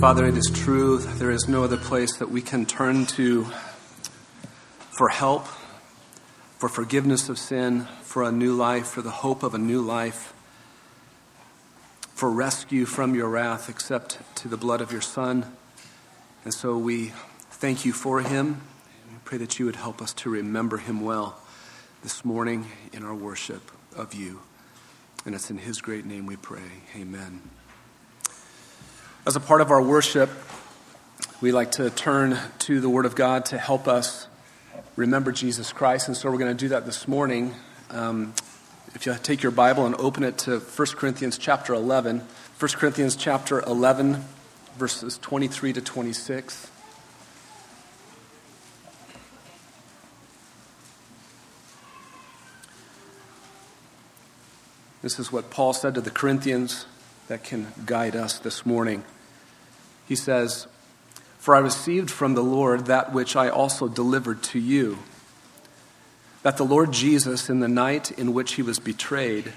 Father, it is true that there is no other place that we can turn to for help, for forgiveness of sin, for a new life, for the hope of a new life, for rescue from your wrath, except to the blood of your Son. And so we thank you for him. We pray that you would help us to remember him well this morning in our worship of you. And it's in his great name we pray. Amen. As a part of our worship, we like to turn to the Word of God to help us remember Jesus Christ. And so we're going to do that this morning. Um, if you take your Bible and open it to 1 Corinthians chapter 11, 1 Corinthians chapter 11, verses 23 to 26. This is what Paul said to the Corinthians that can guide us this morning. He says, For I received from the Lord that which I also delivered to you that the Lord Jesus, in the night in which he was betrayed,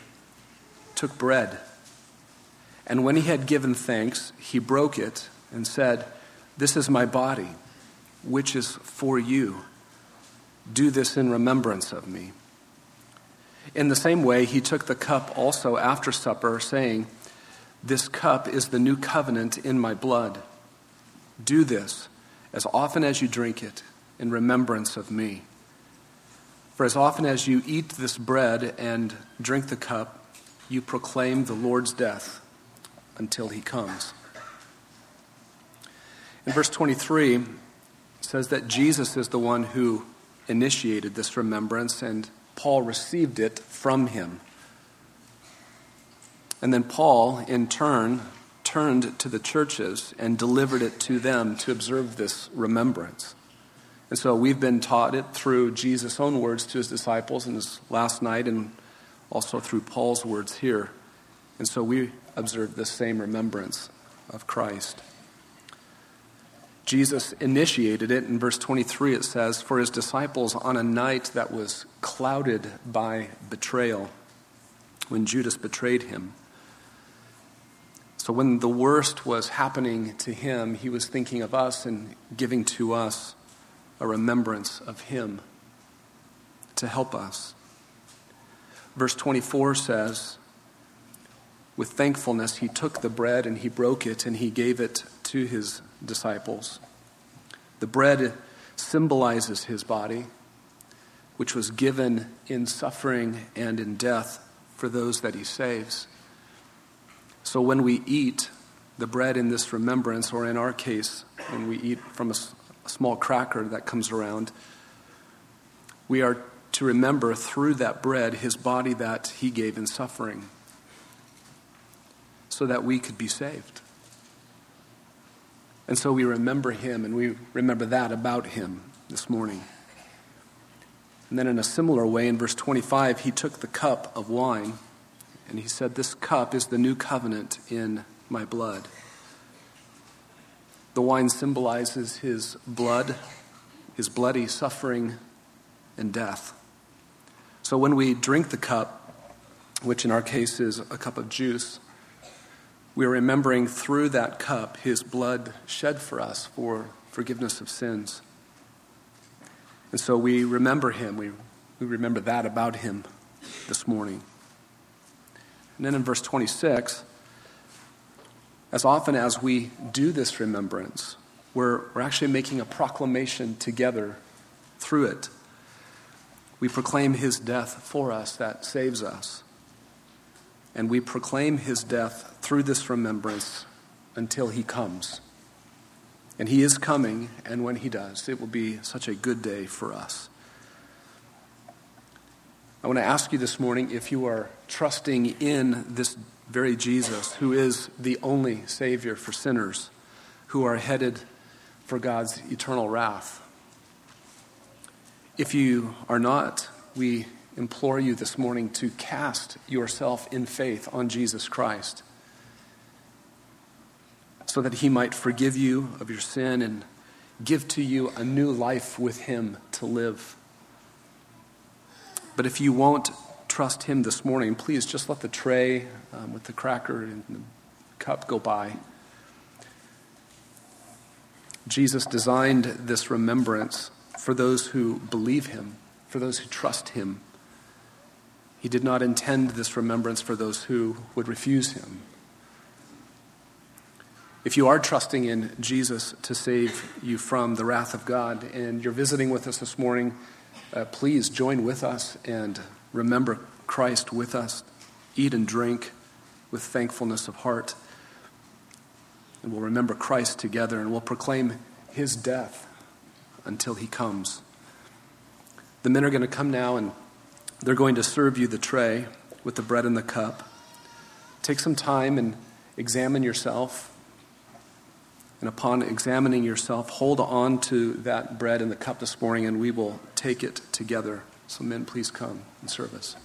took bread. And when he had given thanks, he broke it and said, This is my body, which is for you. Do this in remembrance of me. In the same way, he took the cup also after supper, saying, this cup is the new covenant in my blood. Do this as often as you drink it in remembrance of me. For as often as you eat this bread and drink the cup, you proclaim the Lord's death until he comes. In verse 23, it says that Jesus is the one who initiated this remembrance, and Paul received it from him. And then Paul, in turn, turned to the churches and delivered it to them to observe this remembrance. And so we've been taught it through Jesus' own words to his disciples in his last night and also through Paul's words here. And so we observe the same remembrance of Christ. Jesus initiated it. In verse 23, it says, For his disciples on a night that was clouded by betrayal, when Judas betrayed him. So when the worst was happening to him, he was thinking of us and giving to us a remembrance of him to help us. Verse 24 says, With thankfulness, he took the bread and he broke it and he gave it to his disciples. The bread symbolizes his body, which was given in suffering and in death for those that he saves. So when we eat the bread in this remembrance, or in our case, when we eat from a, a small cracker that comes around, we are to remember through that bread his body that he gave in suffering so that we could be saved. And so we remember him and we remember that about him this morning. And then, in a similar way, in verse 25, he took the cup of wine and he said, This cup is the new covenant in my blood. The wine symbolizes his blood, his bloody suffering and death. So when we drink the cup, which in our case is a cup of juice, we are remembering through that cup his blood shed for us for forgiveness of sins. And so we remember him. We, we remember that about him this morning. And then in verse 26, as often as we do this remembrance, we're, we're actually making a proclamation together through it. We proclaim his death for us that saves us. And we proclaim his death through this remembrance until he comes. And he is coming, and when he does, it will be such a good day for us. I want to ask you this morning if you are trusting in this very Jesus, who is the only Savior for sinners who are headed for God's eternal wrath. If you are not, we implore you this morning to cast yourself in faith on Jesus Christ so that he might forgive you of your sin and give to you a new life with him to live. But if you won't trust Him this morning, please just let the tray um, with the cracker and the cup go by. Jesus designed this remembrance for those who believe him, for those who trust him. He did not intend this remembrance for those who would refuse him. If you are trusting in Jesus to save you from the wrath of God and you're visiting with us this morning, uh, please join with us and remember Christ with us. Eat and drink with thankfulness of heart. And we'll remember Christ together and we'll proclaim his death until he comes. The men are going to come now and they're going to serve you the tray with the bread and the cup. Take some time and examine yourself. And upon examining yourself, hold on to that bread and the cup this morning, and we will take it together. So, men, please come and serve us.